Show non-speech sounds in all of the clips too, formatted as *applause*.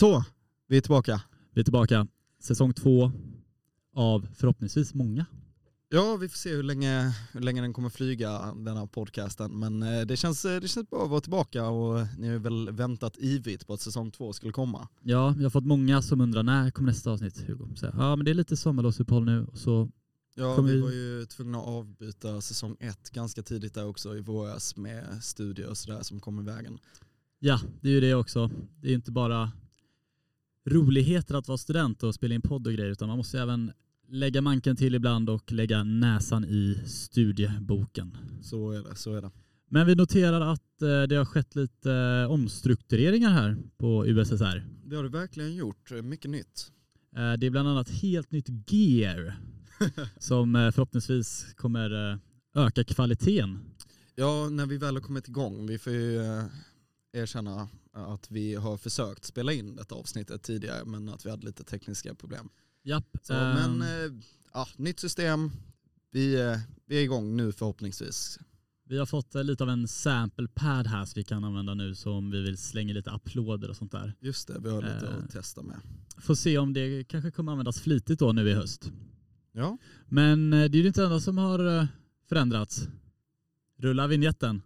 Så, vi är tillbaka. Vi är tillbaka. Säsong två av förhoppningsvis många. Ja, vi får se hur länge, hur länge den kommer flyga, den här podcasten. Men eh, det känns, det känns bra att vara tillbaka och ni har väl väntat ivrigt på att säsong två skulle komma. Ja, jag har fått många som undrar när kommer nästa avsnitt Hugo? Så, ja, men det är lite sommarlovsuppehåll nu och så Ja, vi var ju tvungna att avbyta säsong ett ganska tidigt där också i våras med studier och sådär som kom i vägen. Ja, det är ju det också. Det är inte bara roligheter att vara student och spela in podd och grejer utan man måste även lägga manken till ibland och lägga näsan i studieboken. Så är det, så är det. Men vi noterar att eh, det har skett lite eh, omstruktureringar här på USSR. Det har du verkligen gjort, mycket nytt. Eh, Det är bland annat helt nytt gear *laughs* som förhoppningsvis kommer öka kvaliteten. Ja, när vi väl har kommit igång, vi får ju erkänna att vi har försökt spela in detta avsnittet tidigare men att vi hade lite tekniska problem. Japp. Så, ehm, men eh, ja, nytt system, vi, eh, vi är igång nu förhoppningsvis. Vi har fått eh, lite av en sample pad här som vi kan använda nu som vi vill slänga lite applåder och sånt där. Just det, vi har lite Eh. att testa med. Får se om det kanske kommer användas flitigt då nu i höst. Ja, Men det är ju inte det enda som har förändrats. Rulla vignetten.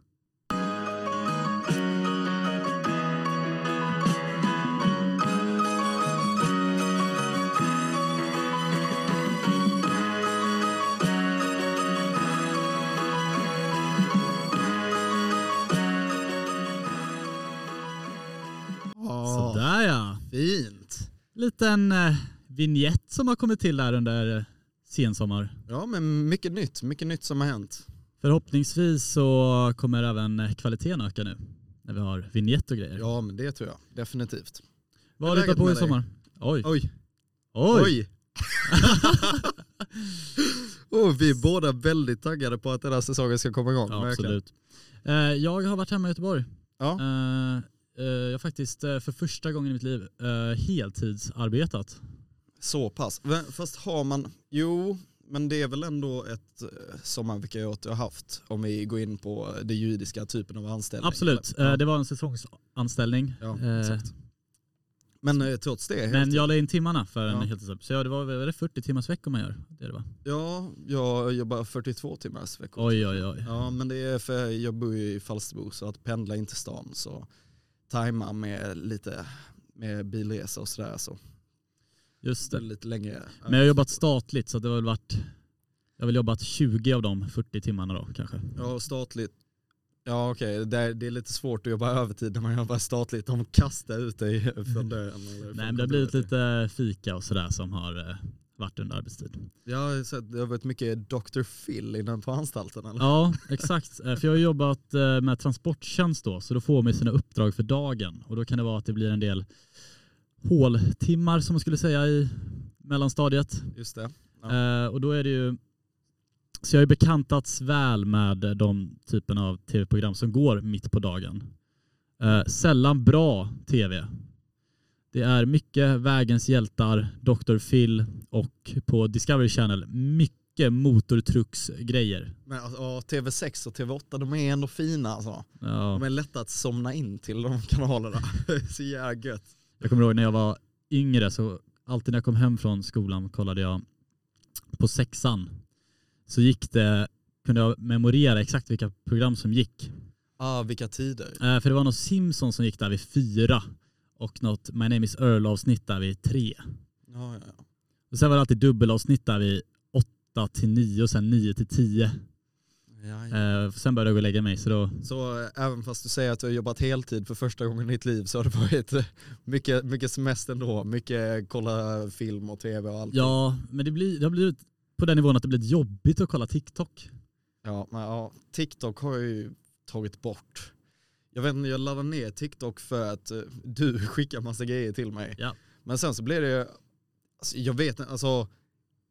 Liten eh, vignett som har kommit till där under eh, sensommar. Ja, men mycket nytt, mycket nytt som har hänt. Förhoppningsvis så kommer även eh, kvaliteten öka nu. När vi har vignett och grejer. Ja, men det tror jag definitivt. Vad har du hittat på i sommar? Oj. Oj, Oj. oj. *laughs* oh, vi är båda väldigt taggade på att den här säsongen ska komma igång. Ja, absolut. Eh, jag har varit hemma i Göteborg. Ja. Eh, jag har faktiskt eh, för första gången i mitt liv eh, heltidsarbetat. Så pass. Fast har man, jo, men det är väl ändå ett eh, sommarvikariat du har haft om vi går in på det juridiska typen av anställning. Absolut, eller? eh, det var en säsongsanställning. Ja, Eh, exakt. Men eh, trots det, Men jag la in timmarna för en Ja. Så ja, det var väl 40 timmars vecka man gör. Det det ja, jag jobbar 42 timmars veckor. Oj oj oj. Ja, men det är för jag bor i Falsterbo så att pendla in till stan så tajma med lite med bilresa och sådär så Just det det. lite längre. Men jag har jobbat statligt så det har väl varit jag har väl jobbat 20 av de 40 timmarna då kanske. Ja, statligt. Ja okej, det, är- det är lite svårt att jobba övertid när man jobbar statligt. De kastar ut dig från *laughs* dörren. Nej men det har blivit lite fika och sådär som har eh, varit under arbetstid. Ja, så det har varit mycket Dr. Phil innan på anstalten eller? Ja, exakt. Eh, För jag har jobbat eh, med transporttjänst då, så då får man sina uppdrag för dagen. Och då kan det vara att det blir en del håltimmar som man skulle säga i mellanstadiet. Just det. Ja. Eh, och då är det ju, så jag har ju bekantats väl med de typen av tv-program som går mitt på dagen. Eh, sällan bra tv. Det är mycket Vägens hjältar, Dr. Phil och på Discovery Channel mycket motortrucksgrejer. Men alltså, ja, TV6 och TV8 de är ändå fina alltså. Ja. De är lätta att somna in till de *laughs* kanalerna. *laughs* så jävla gött. Jag kommer ihåg när jag var yngre så alltid när jag kom hem från skolan kollade jag på sexan. Så gick det, kunde jag memorera exakt vilka program som gick. Ah, vilka tider. Eh, för det var något Simpson som gick där vid fyra och något My Name Is Earl avsnitt där vid tre. Ja, ja, ja. Och sen var det alltid dubbelavsnitt där vid åtta till nio och sen nio till tio. Ja, ja. Eh, sen började jag gå och lägga mig så då, Så eh, även fast du säger att du har jobbat heltid för första gången i ditt liv så har det varit eh, mycket, mycket semester ändå. Mycket kolla film och tv och allt. ja men det, blir, det har blivit på den nivån att det blivit jobbigt att kolla TikTok. Ja, men, ja, TikTok har ju tagit bort. Jag vet inte, jag laddade ner TikTok för att eh, du *laughs* skickar massa grejer till mig. Ja. Men sen så blev det, alltså, jag vet inte, alltså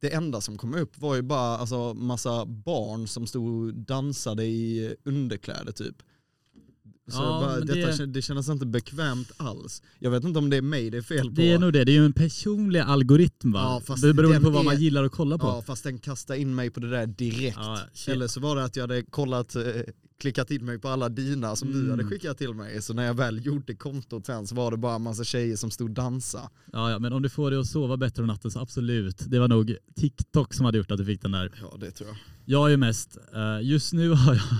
det enda som kom upp var ju bara alltså, massa barn som stod och dansade i underkläder typ. Så Ja, bara, detta, det- det... det kändes inte bekvämt alls. Jag vet inte om det är mig det är fel på. Det är nog det, det är ju en personlig algoritm va? Ja, fast det beror på vad är- man gillar att kolla på. Ja fast den kastade in mig på det där direkt. Ja. Eller så var det att jag hade kollat, eh, klickat in mig på alla dina som du Mm. hade skickat till mig. Så när jag väl gjorde kontot sen så var det bara en massa tjejer som stod och dansade. Ja, ja, men om du får dig att sova bättre om natten så absolut. Det var nog TikTok som hade gjort att du fick den där. Ja det tror jag. Jag är ju mest, eh, just nu har jag, *laughs*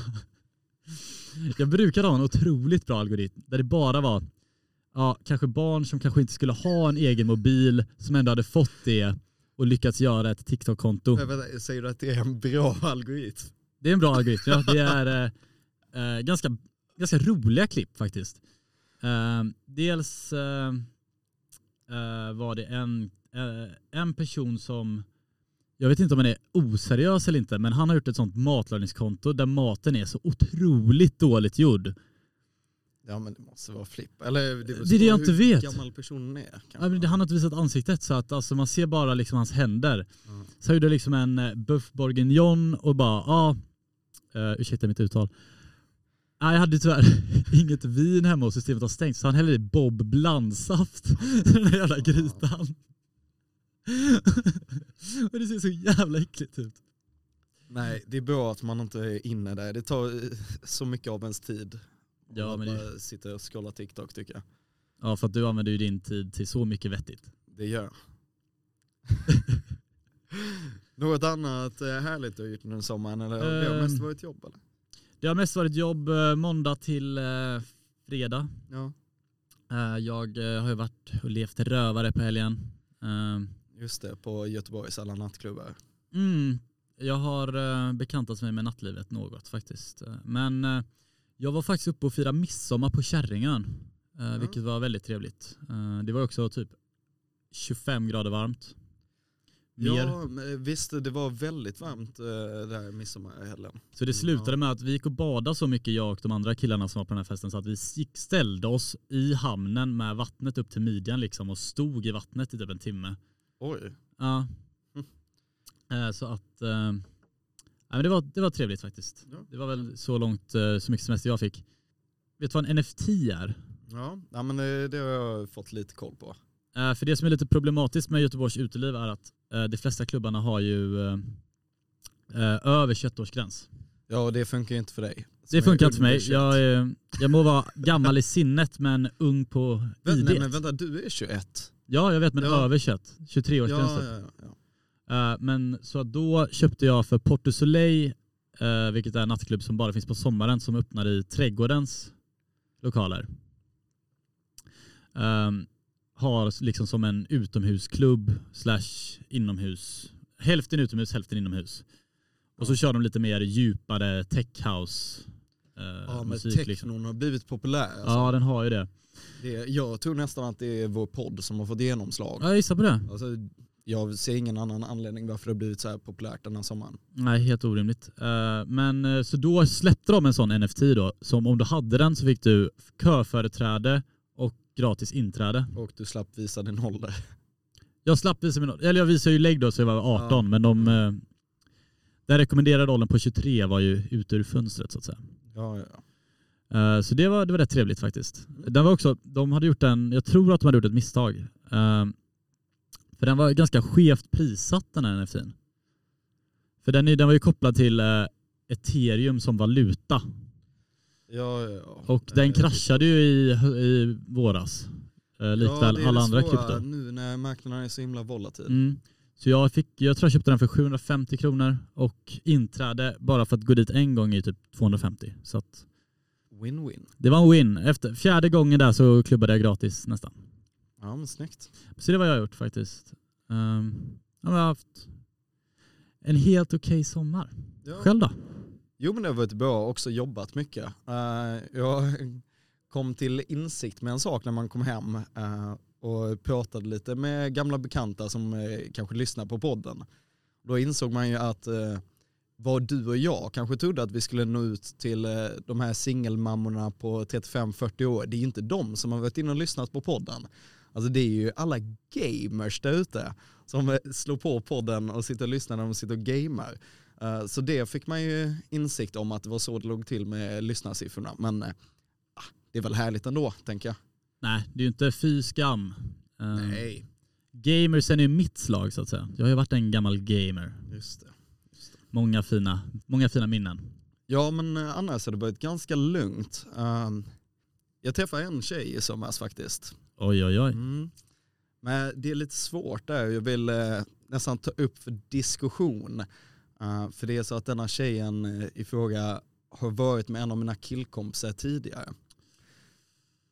jag brukar ha en otroligt bra algoritm där det bara var, ja, kanske barn som kanske inte skulle ha en egen mobil som ändå hade fått det och lyckats göra ett TikTok-konto. Säger du att det är en bra algoritm? Det är en bra algoritm, ja. Det är eh, eh, ganska, ganska roliga klipp faktiskt. Eh, dels eh, eh, var det en, eh, en person som, jag vet inte om han är oseriös eller inte, men han har gjort ett sånt matlagningskonto där maten är så otroligt dåligt gjord. Ja men det måste vara flipp. Eller det, Det är det jag inte vet. gammal personen är. Ja, men det- Han har inte visat ansiktet så att alltså, man ser bara liksom hans händer. Ja. Så jag gjorde liksom en eh, buff bourguignon och bara, ja, uh, ursäkta mitt uttal. Nej, jag hade tyvärr *laughs* inget vin hemma och systemet har stängt så han hällde i Bob blandsaft i *laughs* den här jävla grytan. *laughs* och det ser så jävla äckligt ut. Nej, det är bra att man inte är inne där. Det tar eh, så mycket av ens tid. Ja, att men det- bara sitta och scrolla TikTok tycker jag. Ja, för att du använder ju din tid till så mycket vettigt. Det gör jag. *laughs* Något annat eh, härligt du har gjort under sommaren? Eller har det har mest Ehm. varit jobb eller? Det har mest varit jobb eh, måndag till eh, fredag. Ja, jag har ju varit och levt rövare på helgen. Eh, just det. På Göteborgs alla nattklubbar. Mm, jag har uh, bekantat mig med nattlivet något faktiskt. Eh, Men eh, jag var faktiskt uppe och firade midsommar på Kärringön. eh, Ja. Vilket var väldigt trevligt. Eh, det var också typ 25 grader varmt. Mer. Ja, men visst det var väldigt varmt eh, där midsommarhelgen. Så det slutade med att vi gick och badade så mycket jag och de andra killarna som var på den här festen så att vi gick, ställde oss i hamnen med vattnet upp till midjan liksom och stod i vattnet i typ en timme. Oj. Ja. Mm. Så att eh, ja, men det, var, det var trevligt faktiskt. Ja. Det var väl så långt eh, så mycket semester jag fick. Vet du vad en NFT är? Ja, ja men det, det har jag fått lite koll på. För det som är lite problematiskt med Göteborgs uteliv är att de flesta klubbarna har ju över 21-årsgräns. Ja, och det funkar ju inte för dig. Det funkar inte för mig. under 21. Jag, är- jag må vara gammal i sinnet men ung på ID. Nej men vänta, du är 21. Ja, jag vet men Ja. över 21. 23 Ja, ja, ja. Eh, men så då köpte jag för Porto Soleil, eh, vilket är en nattklubb som bara finns på sommaren, som öppnar i Trädgårdens lokaler. Ehm, har liksom som en utomhusklubb slash inomhus. Hälften utomhus, hälften inomhus. Och så kör de lite mer djupare techhouse eh, Ja men musik. technon Liksom. har blivit populär. Alltså. Ja, den har ju det. Det, jag tror nästan att det är vår podd som har fått genomslag. Ja, jag gissar på det. Alltså, jag ser ingen annan anledning varför det har blivit så här populärt den här sommaren. Nej, helt orimligt. Eh, men eh, så då släppte de en sån NFT då, som om du hade den så fick du köföreträde och gratis inträde. Och du slapp visa din ålder. Jag slapp visa min eller jag visade ju lägg då så jag var 18, Ja. men de eh, den rekommenderade åldern på 23 var ju ute ur fönstret så att säga. Ja, ja. Eh, så det var, det var rätt trevligt faktiskt. Den var också, de hade gjort en, jag tror att de hade gjort ett misstag. Eh, för den var ganska skevt prissatt den här NFTn. För den, den var ju kopplad till eh, ethereum som valuta. ja, ja, ja. Och den kraschade ju i, i våras. Eh, likväl alla andra svåra krypto. Nu när marknaden är så himla volatil. Mm. Så jag, fick, jag tror jag köpte den för 750 kronor och inträde bara för att gå dit en gång i typ 250. Så att Win-win. det var en win. Efter fjärde gången där så klubbade jag gratis nästan. Ja men snyggt. Så det var jag gjort faktiskt. Um, jag har haft en helt okej sommar. Ja. Själv då? Jo men det har varit bra, också jobbat mycket. Eh, jag kom till insikt med en sak när man kom hem eh, och pratade lite med gamla bekanta som eh, kanske lyssnar på podden. Då insåg man ju att eh, vad du och jag kanske trodde att vi skulle nå ut till eh, de här singelmammorna på 35-40 år, det är ju inte de som har varit inne och lyssnat på podden. Alltså det är ju alla gamers där ute som slår på podden och sitter och lyssnar när de sitter och gamer. Så det fick man ju insikt om att det var så det låg till med lyssnarsiffrorna. Men ah, det är väl härligt ändå, tänker jag. Nej, det är ju inte fy skam. Eh, Nej, Gamersen är ju mitt slag så att säga. Jag har ju varit en gammal gamer. just det. Många fina, många fina minnen. Ja men eh, annars har det varit ganska lugnt. Um, jag träffade en tjej i somras faktiskt. Oj oj oj. Mm. Men det är lite svårt där, jag vill eh, nästan ta upp för diskussion. Eh, för det är så att denna tjejen eh, i fråga har varit med en av mina killkompisar tidigare.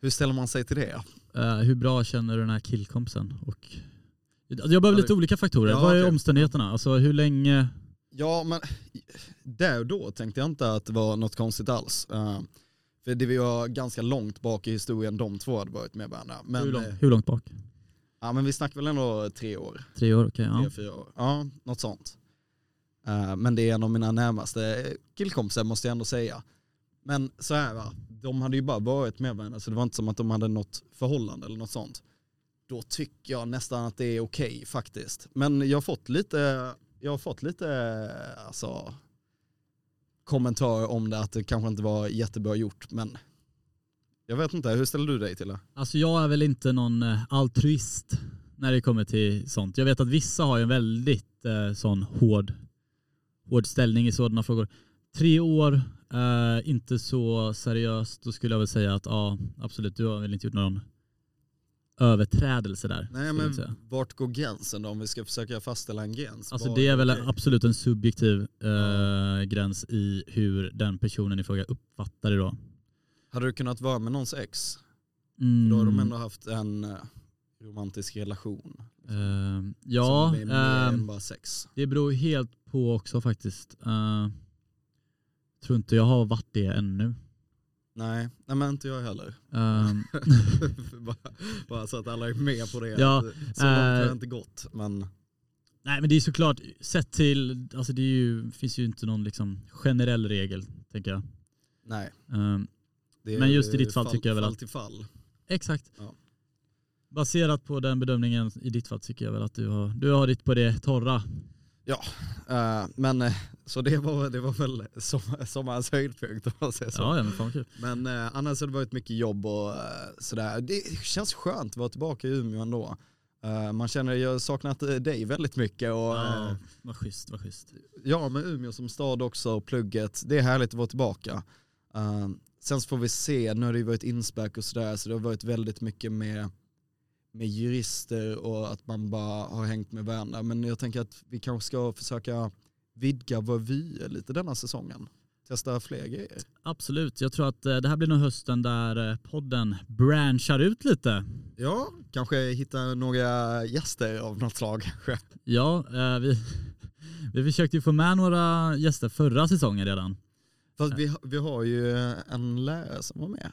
Hur ställer man sig till det? Eh, hur bra känner du den här killkompisen? Och... Alltså, Jag behöver Ja, lite olika faktorer. Ja, Vad är okej. omständigheterna? Alltså hur länge? Ja men där och då tänkte jag inte att det var något konstigt alls. Eh, för det var ganska långt bak i historien de två hade varit med varandra. Men, hur, långt, eh, hur långt bak? ja, men vi snackar väl ändå tre år. Tre år? Okej. ja. tre, fyra år. Ja, något sånt. Eh, men det är en av mina närmaste killkompisar måste jag ändå säga. Men så här va, de hade ju bara varit med varandra så det var inte som att de hade något förhållande eller något sånt. Då tycker jag nästan att det är okej faktiskt. Men jag har fått lite, jag har fått lite alltså, kommentarer om det att det kanske inte var jättebra gjort men jag vet inte, hur ställer du dig till det? Alltså jag är väl inte någon eh, altruist när det kommer till sånt. Jag vet att vissa har ju en väldigt eh, sån hård, hård ställning i sådana frågor. Tre år, eh, inte så seriöst. Då skulle jag väl säga att ja, absolut, du har väl inte gjort någon överträdelse där. Nej men vart går gränsen då om vi ska försöka fastställa en gräns? Alltså Var det är väl okej? absolut en subjektiv eh, Ja. gräns i hur den personen i fråga uppfattar det då. Hade du kunnat vara med någons ex? Mm, Då har de ändå haft en eh, romantisk relation. eh, ja, som är mer än bara sex. Det beror helt på också faktiskt. Uh, tror inte jag har varit det ännu. Nej, nej men inte jag heller. Ehm, *laughs* bara, bara så att alla är med på det. Ja, så långt har eh, det inte gått. Men nej men det är såklart, sett till, alltså det ju, finns ju inte någon liksom generell regel tänker jag. nej. Är Men just i ditt fall fall, tycker jag väl fall att- till fall. exakt. Ja. Baserat på den bedömningen i ditt fall tycker jag väl att du har, du har ditt på det torra. Eh, men eh, så det var, det var väl som, sommarens höjdpunkt om man säger så. Ja, ja men fan vad kul. Men eh, annars har det varit mycket jobb och eh, sådär. Det känns skönt att vara tillbaka i Umeå ändå. Man känner, jag har saknat dig väldigt mycket och Ja, vad schysst, vad schysst. ja med Umeå som stad också och plugget. Det är härligt att vara tillbaka. Sen så får vi se, nu har det ju varit inspark och sådär så det har varit väldigt mycket med, med jurister och att man bara har hängt med varandra. Men jag tänker att vi kanske ska försöka vidga vår vyer lite denna säsongen. Testa fler grejer. Absolut, jag tror att eh, det här blir nog hösten där eh, podden branchar ut lite. Ja, kanske hitta några gäster av något slag. Ja, eh, vi, *laughs* vi försökte ju få med några gäster förra säsongen redan. Fast vi, vi har ju en lärare som var med.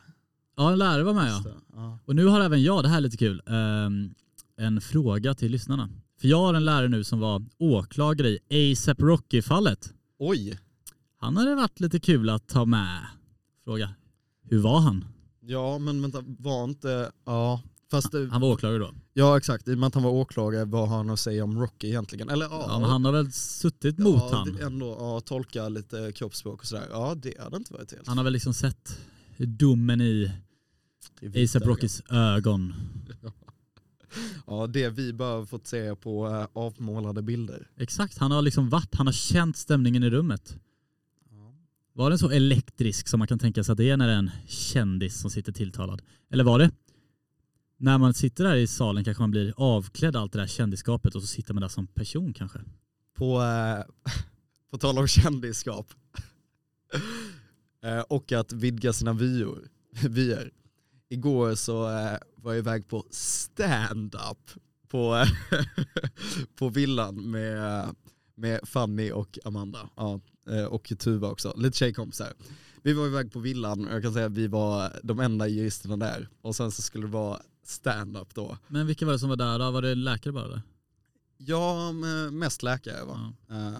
Ja, en lärare var med ja. Ja. Och nu har även jag, det här är lite kul, ehm, en fråga till lyssnarna. För jag har en lärare nu som var åklagare i ASAP Rocky-fallet. Oj, Han hade varit lite kul att ta med. Fråga, hur var han? ja men vänta, var inte, ja. Fast det, Han var åklagare då. ja exakt, i och med att han var åklagare, vad har han att säga om Rocky egentligen? Eller ja, Ja, men han har väl suttit mot ja, han. Ändå, ja, tolka lite kroppsspråk och sådär. Ja, det hade inte varit helt. Han har väl liksom sett domen i ASAP ögon. Rockys *laughs* ögon. Ja, det vi bara har fått se på äh, avmålade bilder. Exakt, han har liksom varit, han har känt stämningen i rummet. Var den så elektrisk som man kan tänka sig att det är när det är en kändis som sitter tilltalad? Eller var det när man sitter där i salen kanske man blir avklädd allt det där kändiskapet och så sitter man där som person kanske? På, äh, *laughs* på tal om kändisskap. *laughs* Eh, och att vidga sina vyer. vyer. Igår så eh, var jag iväg på stand-up på, *laughs* på villan med, med Fanny och Amanda. Ja, eh, och Tuva också, lite tjejkompisar. Vi var iväg på villan och jag kan säga att vi var de enda juristerna där. Och sen så skulle det vara stand-up då. Men vilka var det som var där då? Var det läkare bara? Eller? Ja, mest läkare va. Ja. Eh,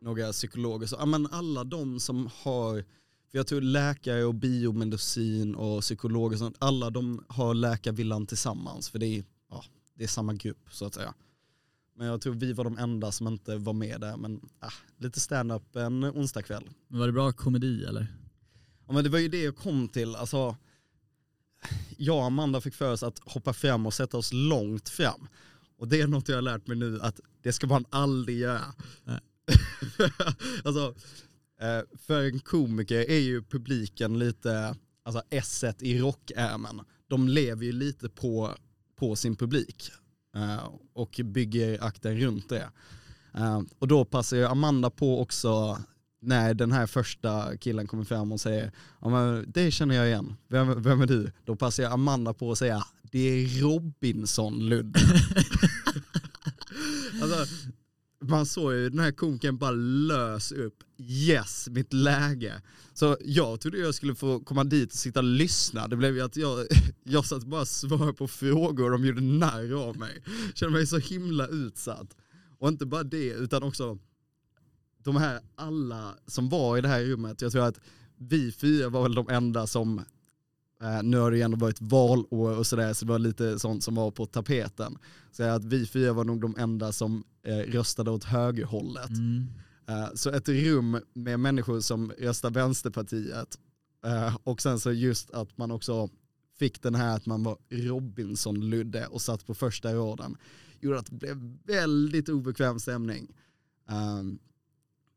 några psykologer. Så, ja, men alla de som har, för jag tror läkare och biomedicin och psykologer, och sånt, alla de har läkarvillan tillsammans för det är, ja, det är samma grupp så att säga. Men jag tror vi var de enda som inte var med där. Men ah, lite stand-up en onsdag kväll. Men var det bra komedi eller? Ja, men det var ju det jag kom till. Alltså, jag och Amanda fick för oss att hoppa fram och sätta oss långt fram. Och det är något jag har lärt mig nu att det ska man aldrig göra. *laughs* Alltså, för en komiker är ju publiken lite, alltså esset i rockärmen. De lever ju lite på, på sin publik eh, och bygger akten runt det. Eh, och då passar ju Amanda på också när den här första killen kommer fram och säger ja, men det känner jag igen, vem, vem är du? Då passar jag Amanda på att säga det är Robinson Ludde. *laughs* alltså, man såg ju den här konken bara lös upp, yes, mitt läge. Så jag trodde jag skulle få komma dit och sitta och lyssna, det blev ju att jag, *laughs* jag satt bara och svarade på frågor och de gjorde narr av mig. Kände mig så himla utsatt. Och inte bara det, utan också de här alla som var i det här rummet, jag tror att vi fyra var väl de enda som, eh, nu har det ju ändå varit valår och sådär, så det var lite sånt som var på tapeten. Så att vi fyra var nog de enda som röstade åt högerhållet. Mm. Eh, så ett rum med människor som röstar Vänsterpartiet eh, och sen så just att man också fick den här att man var Robinson-Ludde och satt på första raden gjorde att det blev väldigt obekväm stämning. Um,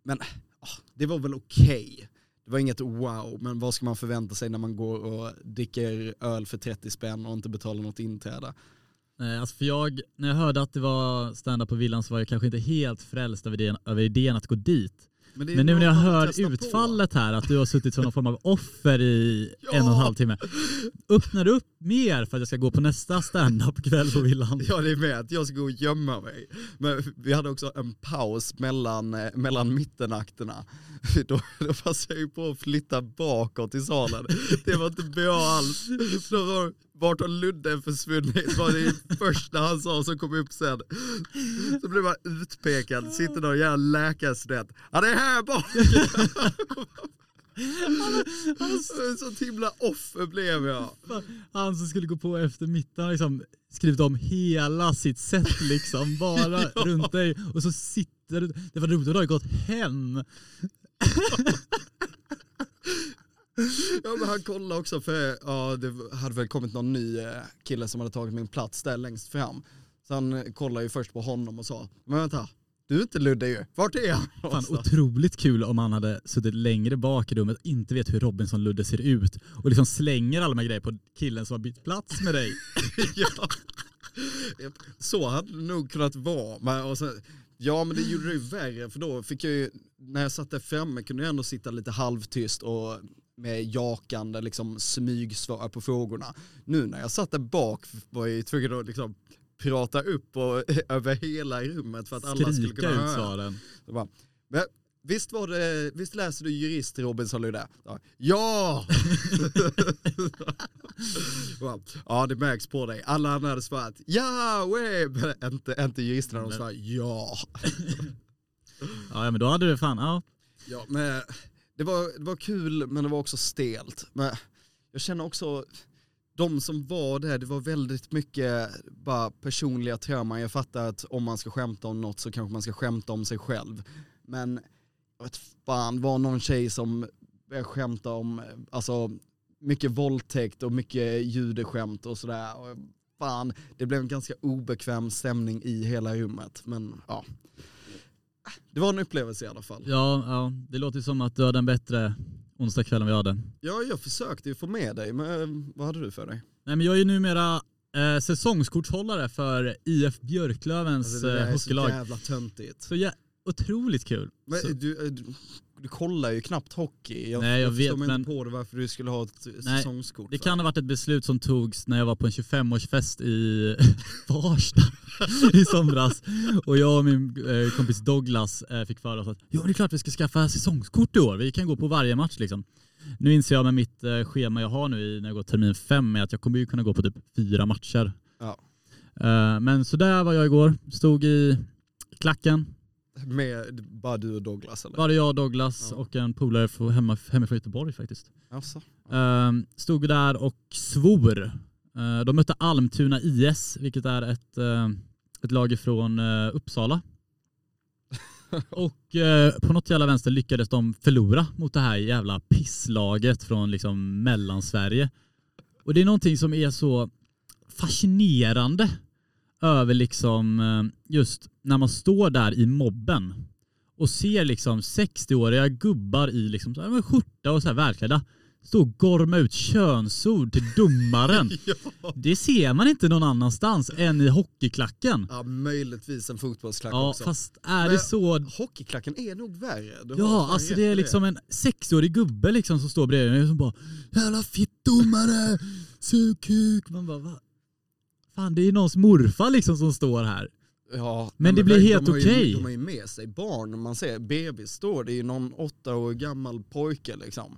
men ah, det var väl okej. Okay. Det var inget wow, men vad ska man förvänta sig när man går och dricker öl för 30 spänn och inte betalar något inträde? Nej, alltså för jag, när jag hörde att det var stand-up på villan så var jag kanske inte helt frälst över idén, över idén att gå dit. Men, Men nu när jag hör utfallet på. här, att du har suttit som någon form av offer i *laughs* ja. en och en halv timme. Öppnar du upp mer för att jag ska gå på nästa stand-up-kväll på villan? Ja det är med att jag ska gå och gömma mig. Men vi hade också en paus mellan, eh, mellan mittenakterna. *laughs* Då, då passade jag ju på att flytta bakåt i salen. Det var inte bra alls. Då var, vart har Ludde försvunnit? var det första han sa som kom upp sen. Så blev man utpekad, sitter någon jävla läkarstudent. Ja det är här bak! Så himla offer blev jag. Han som skulle gå på efter mitten liksom skrivit om hela sitt sätt liksom, bara *laughs* ja. runt dig. Och så sitter du, det var roligt, du har gått hem. *laughs* Ja men han kollade också för ja, det hade väl kommit någon ny eh, kille som hade tagit min plats där längst fram. Så han kollade ju först på honom och sa, men vänta, du är inte Ludde ju, vart är han? Fan, otroligt kul om han hade suttit längre bak i rummet och inte vet hur Robinson Ludde ser ut och liksom slänger alla de här grejer på killen som har bytt plats med dig. *laughs* ja. Så hade det nog kunnat vara. Men, och sen, ja men det gjorde det ju värre för då fick jag ju, när jag satt där framme kunde jag ändå sitta lite halvtyst och med jakande liksom smygsvar på frågorna. Nu när jag satt där bak var jag tvungen att liksom prata upp och, *laughs* över hela rummet för att Skrika alla skulle kunna höra. ut svaren. Bara, men, visst, var det, visst läser du jurist Robinson Ludde? Ja! ja *laughs* det märks på dig. Alla andra hade svarat ja, web. Inte, inte juristerna, de svarade *laughs* ja. ja men då hade du fan, ja. Ja men det var, det var kul men det var också stelt. Men jag känner också, de som var där, det var väldigt mycket bara personliga trauman. Jag fattar att om man ska skämta om något så kanske man ska skämta om sig själv. Men jag vet fan, var någon tjej som började skämta om, alltså mycket våldtäkt och mycket judeskämt och sådär. Fan, det blev en ganska obekväm stämning i hela rummet. Men ja, det var en upplevelse i alla fall. Ja, ja det låter som att du hade en bättre onsdagskväll än vi hade. Ja, jag försökte ju få med dig, men eh, vad hade du för dig? Nej, men jag är ju numera eh, säsongskortshållare för IF Björklövens alltså, det där är så jävla töntigt. Så ja, otroligt kul. Men, så. Du, du, du kollar ju knappt hockey. Jag, Nej, jag, jag förstår vet, mig inte på det varför du skulle ha ett Nej, säsongskort. Det kan ha varit ett beslut som togs när jag var på en 25-årsfest i *laughs* Farsta i somras. Och jag och min eh, kompis Douglas eh, fick för oss att ja, det är klart vi ska skaffa säsongskort i år. Vi kan gå på varje match liksom. Nu inser jag med mitt eh, schema jag har nu i, när jag går termin fem att jag kommer ju kunna gå på typ fyra matcher. Ja. Men så där var jag igår. Stod i klacken, med bara du och Douglas eller? Bara jag och Douglas ja. och en polare hemma, hemifrån Göteborg faktiskt. Alltså, uh, stod där och svor. Uh, de mötte Almtuna IS, vilket är ett, uh, ett lag från uh, Uppsala. *laughs* och på något jävla vänster lyckades de förlora mot det här jävla pisslaget från liksom mellansverige. Och det är någonting som är så fascinerande över liksom eh, just när man står där i mobben och ser liksom 60-åriga gubbar i liksom så här, skjorta och så här välklädda stå och gorma ut könsord till domaren. *laughs* ja. Det ser man inte någon annanstans än i hockeyklacken. ja, möjligtvis en fotbollsklack Ja, också. fast är det så... Hockeyklacken är nog värre. Du Ja, alltså det är liksom en 60-årig gubbe liksom som står bredvid mig och som bara Jävla fittdomare, sug kuk. Man bara va? Fan det är någons morfar liksom som står här. Ja, Men det blir de helt ju- okej. De har ju med sig barn, man ser bebis står, det är ju någon åtta år gammal pojke liksom.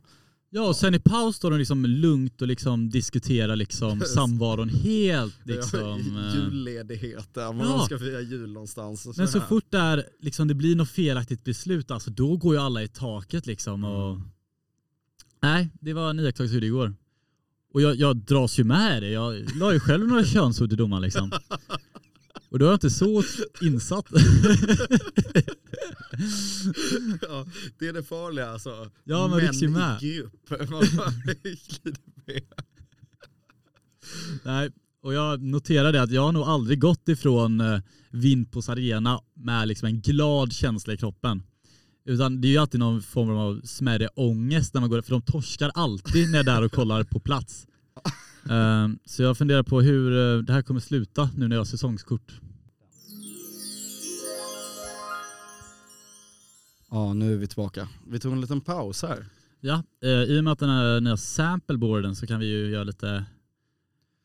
Ja och sen i paus står de liksom lugnt och liksom diskuterar liksom samvaron helt liksom. Ja, eh, Julledighet där, man Ja. ska fira jul någonstans. Men så här. fort där liksom, det blir något felaktigt beslut, alltså, då går ju alla i taket. Liksom, och... Mm. Nej, det var en iakttagelse hur det går. Och jag, jag dras ju med det. Jag la ju själv några könsord i domaren. Liksom. Och då är jag inte så insatt. *laughs* ja, det är det farliga alltså. Ja, *laughs* man ju med. i grupp. Nej, och jag noterade att jag har nog aldrig gått ifrån eh, Vinpos arena med liksom en glad känsla i kroppen. Utan det är ju alltid någon form av smärre ångest när man går för de torskar alltid när jag är där och kollar på plats. *laughs* Ehm, så jag funderar på hur eh, det här kommer sluta nu när jag har säsongskort. Ja, nu är vi tillbaka. Vi tog en liten paus här. Ja, eh, i och med att den här nya sampleboarden så kan vi ju göra lite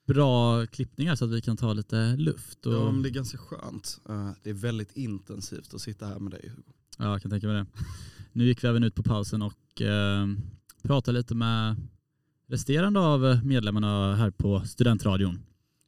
bra klippningar så att vi kan ta lite luft. Och... Ja, men det är ganska skönt. Eh, Det är väldigt intensivt att sitta här med dig Hugo. Ja, jag kan tänka mig det. Nu gick vi även ut på pausen och eh, pratade lite med resterande av medlemmarna här på studentradion.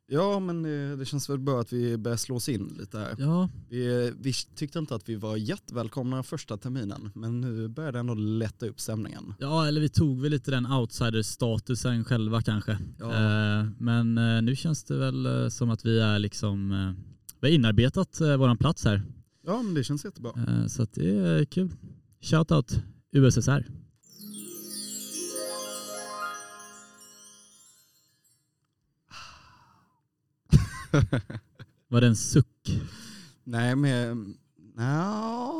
Ja, men det, det känns väl bra att vi börjar slå oss in lite här. Ja, Vi, vi tyckte inte att vi var jättevälkomna första terminen, men nu börjar det ändå lätta upp stämningen. ja eller vi tog väl lite den outsider-statusen själva kanske. Ja. Eh, men eh, nu känns det väl eh, som att vi är liksom, eh, vi har inarbetat eh, våran plats här. Ja, men det känns jättebra. Eh, så det är kul. Shoutout USSR. *laughs* Var det en suck? Nej, men... Nja...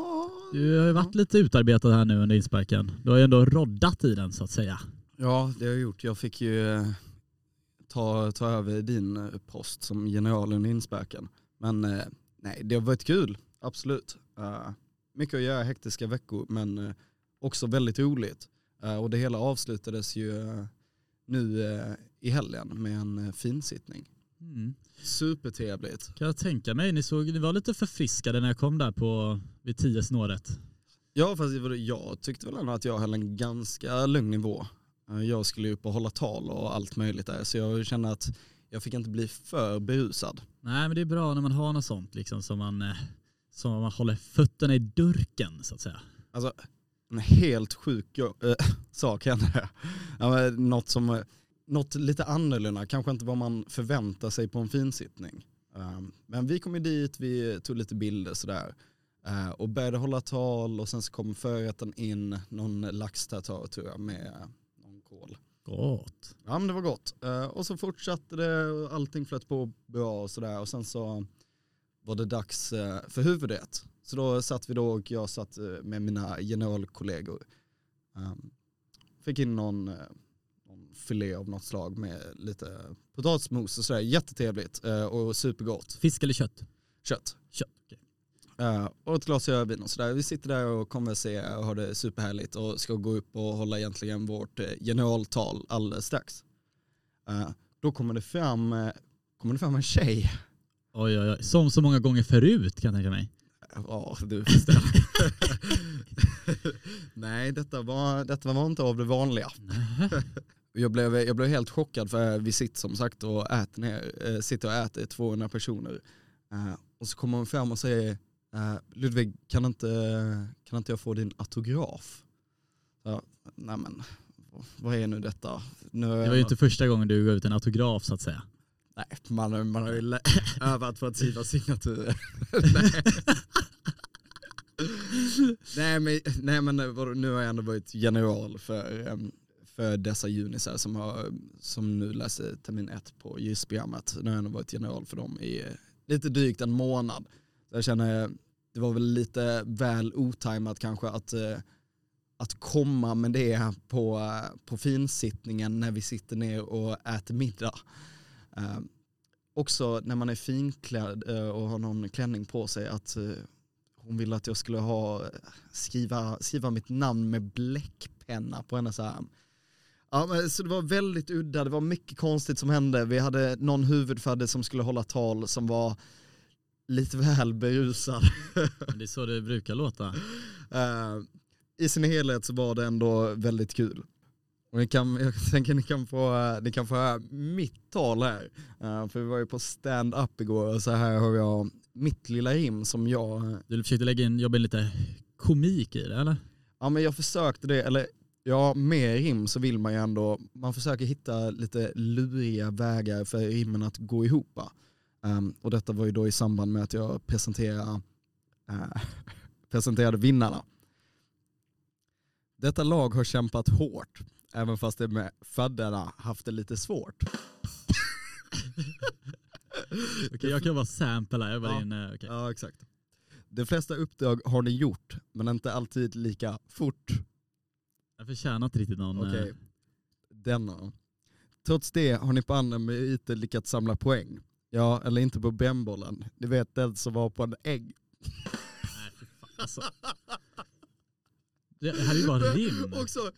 Du har ju varit lite utarbetad här nu under insparken. Du har ju ändå roddat i den så att säga. Ja, det har jag gjort. Jag fick ju eh, ta, ta över din eh, post som general under insparken. Men nej, det har varit kul. Absolut. Eh, mycket att göra hektiska veckor, men eh, också väldigt roligt. Eh, och det hela avslutades ju nu i helgen med en finsittning. Mm. Supertrevligt. Kan jag tänka mig. Ni, såg, ni var lite förfriskade när jag kom där på vid tio snåret. Ja, fast jag tyckte väl ändå att jag höll en ganska lugn nivå. Jag skulle ju upp och hålla tal och allt möjligt där, så jag kände att jag fick inte bli för berusad. Nej men det är bra när man har något sånt liksom som man, som man håller fötterna i durken så att säga. Alltså, en helt sjuk äh, *laughs* sak hände. Ja, men något, som, eh, något lite annorlunda, kanske inte vad man förväntar sig på en finsittning. Um, men vi kom ju dit, vi tog lite bilder sådär. Uh, och började hålla tal och sen så kom förrätten in, någon laxtartar tror jag med någon kål. Gott. Ja men det var gott. Uh, och så fortsatte det och allting flöt på bra och sådär. Och sen så var det dags uh, för huvudrätt. Så då satt vi då och jag satt uh, med mina generalkollegor. Um, fick in någon, uh, någon filé av något slag med lite potatismos och sådär. Jättetrevligt uh, och supergott. Fisk eller kött? Kött. Kött. Uh, och ett glas rödvin och sådär. Vi sitter där och konverserar och har det superhärligt och ska gå upp och hålla egentligen vårt generaltal alldeles strax. Uh, då kommer det, fram, kommer det fram en tjej. Oj oj oj. Som så många gånger förut kan jag tänka mig. Ja, du *laughs* förstår. Nej, detta var, detta var inte av det vanliga. Jag blev, jag blev helt chockad för vi sitter som sagt och äter, ner, eh, sitter och äter 200 personer. Eh, och så kommer hon fram och säger eh, Ludvig kan inte, kan inte jag få din autograf? Så, nej men vad är nu detta? Nu har Det jag var ju ändå- inte första gången du gav ut en autograf så att säga. Nej, man, man har ju *laughs* övat på att skriva signaturer. *laughs* nej. men, nej, men nu har jag ändå varit general för, för dessa junisar som, har, som nu läser termin ett på JYS-programmet. Nu har jag ändå varit general för dem i lite drygt en månad. Så jag känner, det var väl lite väl otajmat kanske att, eh, att komma med det på, på finsittningen när vi sitter ner och äter middag. Eh, också när man är finklädd eh, och har någon klänning på sig att eh, hon ville att jag skulle ha, skriva, skriva mitt namn med bläckpenna på hennes arm. Ja, men, så det var väldigt udda, det var mycket konstigt som hände. Vi hade någon huvudfadde som skulle hålla tal som var lite väl berusad. *laughs* Det är så det brukar låta. Uh, I sin helhet så var det ändå väldigt kul. Och ni kan, *laughs* jag tänker ni kan få, ni kan få höra mitt tal här. Uh, för vi var ju på stand-up igår och så här har jag mitt lilla rim som jag... Du försökte lägga in, jobba in lite komik i det eller? Ja men jag försökte det, eller ja med rim så vill man ju ändå, man försöker hitta lite luriga vägar för rimmen att gå ihop. Um, och detta var ju då i samband med att jag presenterade, uh, *laughs* presenterade vinnarna. Detta lag har kämpat hårt, även fast det med fadderna haft det lite svårt. *laughs* Okej, okay, jag kan bara sampla Jag bara ja. in, uh, okay. ja, exakt. De flesta uppdrag har ni gjort, men inte alltid lika fort. Jag förtjänar inte riktigt någon... Okej, okay. uh... denna. Trots det har ni på andra meriter lyckats samla poäng. Ja, eller inte på brännbollen. Ni vet den som var på en ägg. Nej, för fan. Alltså. Det här är ju bara rim. *laughs* Också,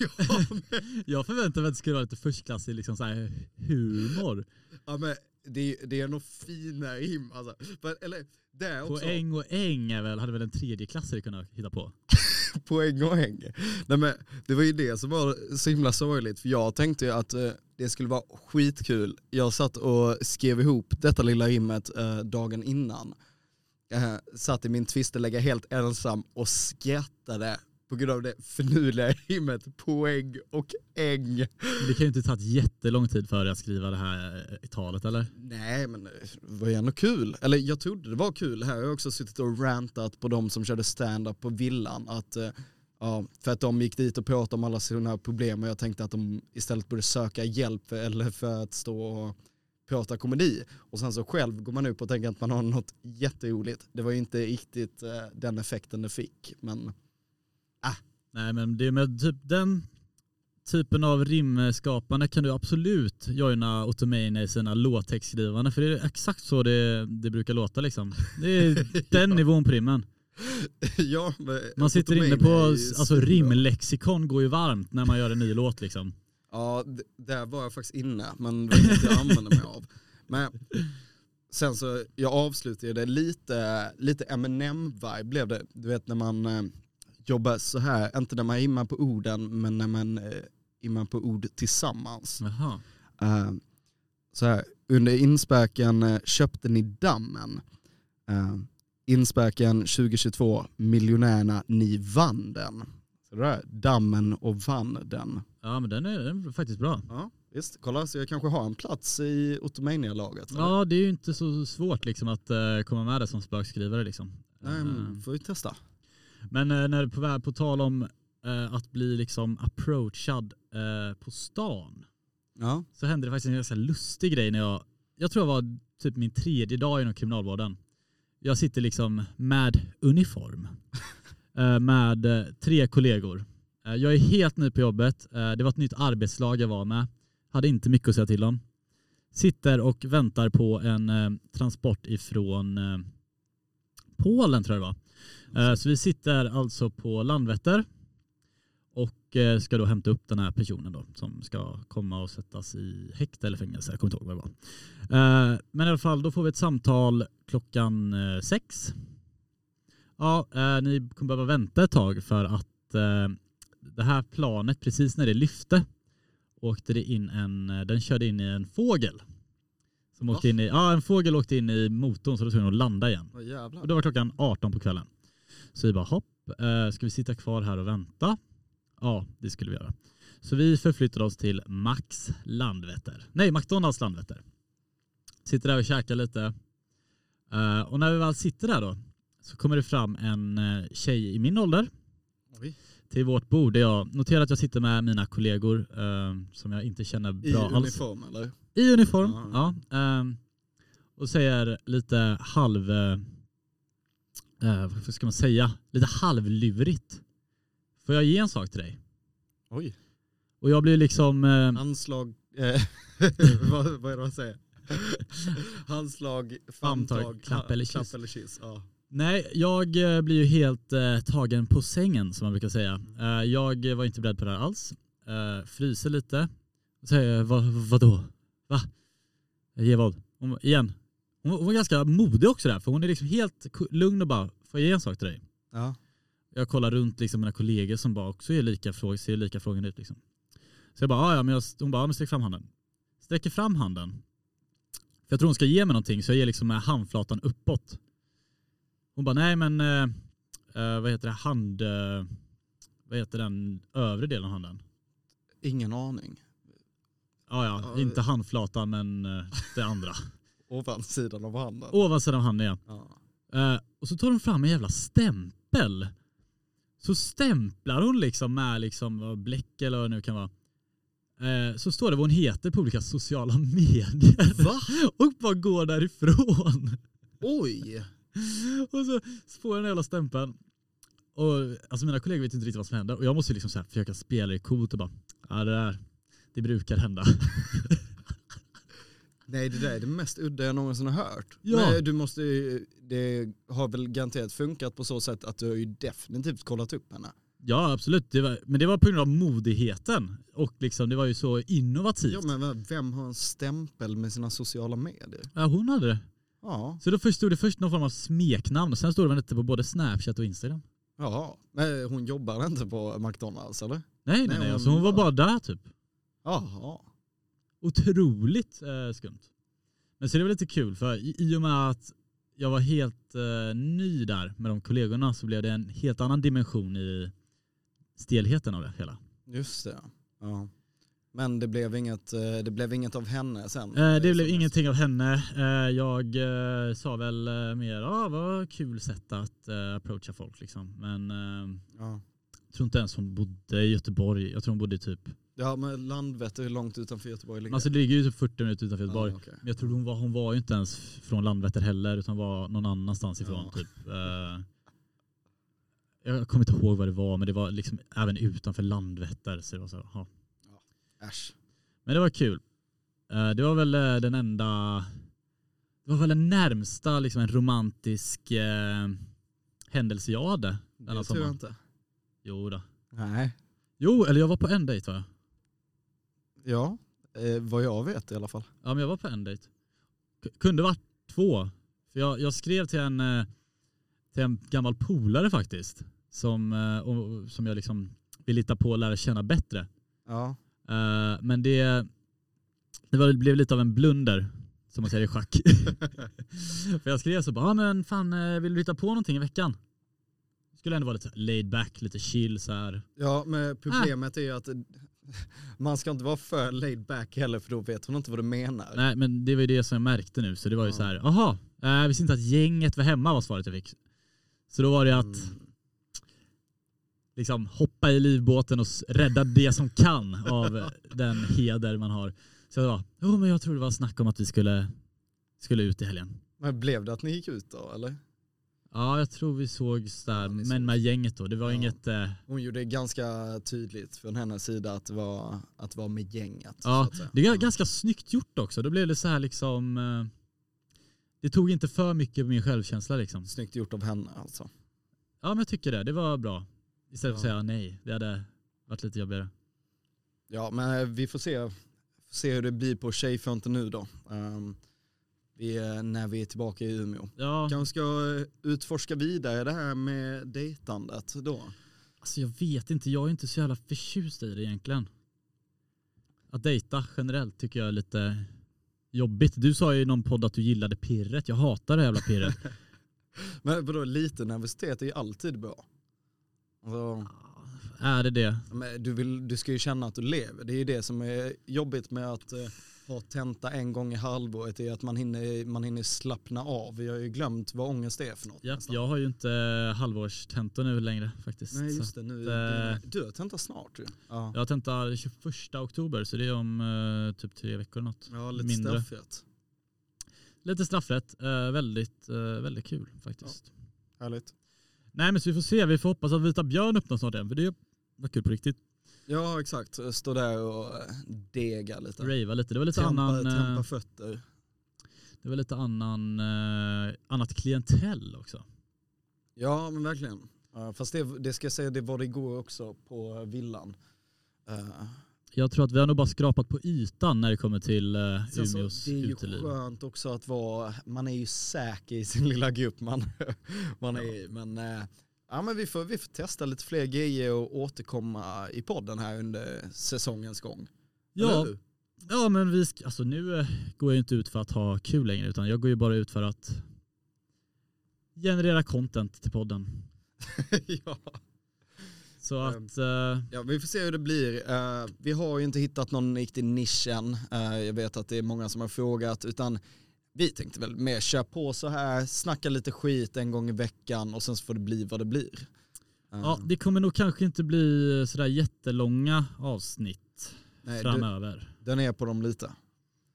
ja, *laughs* men... Jag förväntade mig att det skulle vara lite förstklassig liksom så här humor. Ja, men det, det är nog fina rim. Alltså. eller, det är också... Poäng och äng är väl, hade väl en tredje klassare kunnat hitta på. *laughs* Poäng och äng. Nej, men det var ju det som var så himla sorgligt. För jag tänkte ju att eh, det skulle vara skitkul. Jag satt och skrev ihop detta lilla rimmet eh, dagen innan. Eh, satt i min tvistelägga helt ensam och skrattade på grund av det förnuliga rimmet poäng och äng. Det kan ju inte tagit jättelång tid för dig att skriva det här eh, talet eller? Nej men det var ju ändå kul. Eller jag trodde det var kul. Här har jag också suttit och rantat på de som körde stand-up på villan. Att, eh, ja, för att de gick dit och pratade om alla sina problem och jag tänkte att de istället borde söka hjälp för, eller för att stå och prata komedi. Och sen så själv går man upp och tänker att man har något jätteroligt. Det var ju inte riktigt eh, den effekten det fick. Men. Nej men det med typ den typen av rimskapande kan du absolut joina Automania i sina låttextskrivande för det är exakt så det, det brukar låta liksom. Det är *laughs* den nivån på rimmen. *laughs* ja, man sitter inne på, alltså rimlexikon går ju varmt när man gör en ny låt liksom. Ja, där var jag faktiskt inne men det var inte jag använde mig av. Men sen så, jag avslutade det lite, lite Eminem-vibe blev det. Du vet när man eh, jobba så här, inte när man rimmar på orden men när man eh, rimmar på ord tillsammans. Uh, så här, under inspäken uh, köpte ni dammen. Uh, inspäken 2022, miljonärerna, ni vann den. Så det där, dammen och vann den. Ja men den är, den är faktiskt bra. Ja, visst, kolla så jag kanske har en plats i Ottomania-laget. Ja det är ju inte så svårt liksom att uh, komma med det som spökskrivare liksom. Nej men får vi testa. Men eh, när på, på tal om eh, att bli liksom approachad eh, på stan. Ja. Så hände det faktiskt en ganska lustig grej när jag, jag tror det var typ min tredje dag inom kriminalvården. Jag sitter liksom med uniform. *laughs* med tre kollegor. Jag är helt ny på jobbet. det var ett nytt arbetslag jag var med. Hade inte mycket att säga till om. Sitter och väntar på en transport ifrån Polen tror jag det var. Eh, så vi sitter alltså på Landvetter och eh, ska då hämta upp den här personen då som ska komma och sättas i häkte eller fängelse. Jag kommer inte ihåg vad det var. Eh, men i alla fall, då får vi ett samtal klockan sex. Ja, ni kommer behöva vänta ett tag för att det här planet, precis när det lyfte, åkte det in en, den körde in i en fågel. Som åkte in i, ja, en fågel åkte in i motorn så då tvungen att landa igen. Oh, och då var klockan 18 på kvällen. Så vi bara hopp, eh, ska vi sitta kvar här och vänta? Ja, det skulle vi göra. Så vi förflyttade oss till Max Landvetter. Nej, McDonalds Landvetter. Sitter där och käkar lite. Uh, och när vi väl sitter där då så kommer det fram en uh, tjej i min ålder. Oj. Till vårt bord där jag noterar att jag sitter med mina kollegor eh, som jag inte känner I bra alls. uniform eller? I uniform, Ja. ja. ehm, och säger lite halv... Eh, eh, vad ska man säga? Lite halvlurigt. Får jag ge en sak till dig? Oj. Och jag blir liksom... Eh, Handslag, eh, *laughs* vad, vad är det man säger? Handslag, famntag, Famntag, klapp eller kyss. Klapp eller kyss. Ja. Nej, jag eh, blir ju helt eh, tagen på sängen som man brukar säga. Eh, jag var inte beredd på det här alls. Eh, fryser lite. Och säger vad, vadå? Va? Vad? Hon, igen. Hon, hon var ganska modig också där för hon är liksom helt lugn och bara, får jag ge en sak till dig? Ja. jag kollar runt liksom mina kollegor som bara också är lika fråg, ser lika frågan ut. Liksom. Så jag bara, "Ah, ja, men jag, hon bara, ja, men sträck fram handen. Sträcker fram handen. För jag tror hon ska ge mig någonting så jag ger liksom med handflatan uppåt. Hon bara, nej men eh, eh, vad heter det, hand, eh, vad heter den övre delen av handen? Ingen aning. Ja, ja, Ja, inte handflatan men eh, det andra. *laughs* Ovansidan av handen. Ovansidan av handen ja. Eh, och så tar hon fram en jävla stämpel. Så stämplar hon liksom med liksom bläck eller vad det nu kan vara. Eh, så står det vad hon heter på olika sociala *laughs* medier. Va? Och bara går därifrån. Oj! *laughs* Och så får jag den jävla stämpeln. Och alltså mina kollegor vet inte riktigt vad som händer. Och jag måste liksom så här försöka spela det coolt och bara, ja det där, det brukar hända. *laughs* Nej det där är det mest udda jag någonsin har hört. Ja. Men du måste det har väl garanterat funkat på så sätt att du har ju definitivt kollat upp henne. Ja absolut, det var, men det var på grund av modigheten. Och liksom det var ju så innovativt. Ja men vem har en stämpel med sina sociala medier? Ja, hon hade det. Ja, Så då först stod det först någon form av smeknamn och sen stod det väl inte på både Snapchat och Instagram. ja. Men hon jobbar inte på McDonalds eller? Nej nej Nej, hon alltså hon var var- bara där typ. Jaha. Otroligt eh, skumt. Men så det var lite kul för i, i och med att jag var helt eh, ny där med de kollegorna så blev det en helt annan dimension i stelheten av det hela. Just det. Ja. Men det blev inget, eh, det blev inget av henne sen? Eh, det som blev ingenting av henne. Eh, jag eh, sa väl eh, mer, ja vad kul sätt att eh, approacha folk liksom. Men eh, Ja. jag tror inte ens hon bodde i Göteborg. Jag tror hon bodde i typ, ja men Landvetter, hur långt utanför Göteborg ligger alltså det ligger ju typ 40 minuter utanför Göteborg. Ja, okej. Men jag tror hon var, hon var ju inte ens från Landvetter heller utan var någon annanstans ifrån Ja. typ. Eh, jag kommer inte ihåg vad det var men det var liksom även utanför Landvetter. Så det var så. Äsch. Men det var kul. Eh, det var väl eh, den enda, det var väl den närmsta liksom en romantisk eh, händelse jag hade. Det tror jag sommar. inte. Jo då. Nej. Jo, eller jag var på en dejt var jag. Ja, eh, vad jag vet i alla fall. Ja men jag var på en dejt. Kunde varit två. För jag, jag skrev till en, eh, till en gammal polare faktiskt. Som, och, som jag liksom vill lita på och lära känna bättre. Ja. Eh, men det, det var, blev lite av en blunder. Som man säger i schack. *laughs* För jag skrev så bara, ah, men fan eh, vill du hitta på någonting i veckan? Skulle ändå vara lite laid back, lite chill så här. Ja, men problemet är ju att *laughs* man ska inte vara för laid back heller för då vet hon inte vad du menar. Nej men det var ju det som jag märkte nu. Så det var ju Ja. så här, jaha, eh, jag visste inte att gänget var hemma var svaret jag fick. Så då var det att Mm. Liksom hoppa i livbåten och rädda det som kan av den heder man har. Så jag sa, jo men jag tror det var snack om att vi skulle, skulle ut i helgen. Men blev det att ni gick ut då eller? Ja jag tror vi sågs där, Ja, men med gänget då. Det var Ja. inget, eh, Hon gjorde det ganska tydligt från hennes sida att det var, att det var med gänget. Ja, det är ganska snyggt gjort också. Då blev det så här liksom, eh, det tog inte för mycket på min självkänsla liksom. Snyggt gjort av henne alltså. Ja men jag tycker det, det var bra. Istället för att säga nej, det hade varit lite jobbigare. Ja men eh, vi får se, får se hur det blir på tjejfronten nu då. Ehm, vi, är- när vi är tillbaka i Umeå. Ja, Kanske ska eh, utforska vidare det här med dejtandet då. alltså jag vet inte, jag är inte så jävla förtjust i det egentligen. Att dejta generellt tycker jag är lite jobbigt. Du sa ju i någon podd att du gillade pirret, jag hatar det jävla pirret. *laughs* Men vadå, lite nervositet är ju alltid bra. Alltså, är det det? du, vill, du ska ju känna att du lever. Det är ju det som är jobbigt med att eh, ha tenta en gång i halvåret är att man hinner, man hinner slappna av. Vi har ju glömt vad ångest är för något. Ja, nästan. jag har ju inte halvårstentor nu längre faktiskt. Nej just det, nu, att, du, du har tenta snart ju. Ja, Jag tentar 21 oktober så det är om eh, typ tre veckor något. ja lite mindre. straffrätt. Lite straffrätt, eh, väldigt, eh, väldigt kul faktiskt. Härligt. Nej men så vi får se, vi får hoppas att Vita Björn öppnar snart igen för det var kul på riktigt. Ja exakt, stå där och eh, dega lite. Rava lite, det var lite Tempa, annan, eh, tempa fötter. det var lite annan, eh, annat klientell också. Ja men verkligen. Fast det, det ska jag säga, det var det igår också på villan. Eh, Jag tror att vi har nog bara skrapat på ytan när det kommer till så, Umeås det är ju uteliv. skönt också att vara, man är ju säker i sin *laughs* lilla grupp man, man är i. Men, eh, ja, men vi, får, vi får testa lite fler grejer och återkomma i podden här under säsongens gång. Ja, ja men vi alltså nu eh, går jag inte ut för att ha kul längre utan jag går ju bara ut för att generera content till podden. *laughs* ja. Så Ehm. att, eh, ja, vi får se hur det blir. Eh, vi har ju inte hittat någon riktig nisch än. Eh, jag vet att det är många som har frågat. Utan vi tänkte väl mer köra på så här, snacka lite skit en gång i veckan och sen så får det bli vad det blir. Ja det kommer nog kanske inte bli sådär jättelånga avsnitt nej, du, framöver. den är på dem lite.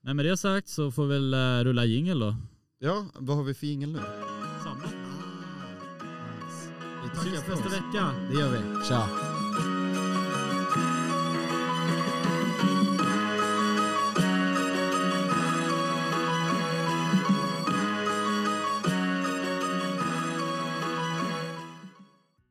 Men med det sagt så får vi väl rulla jingel då. Ja, vad har vi för jingel nu? Vi för nästa vecka. Det gör vi. Tja.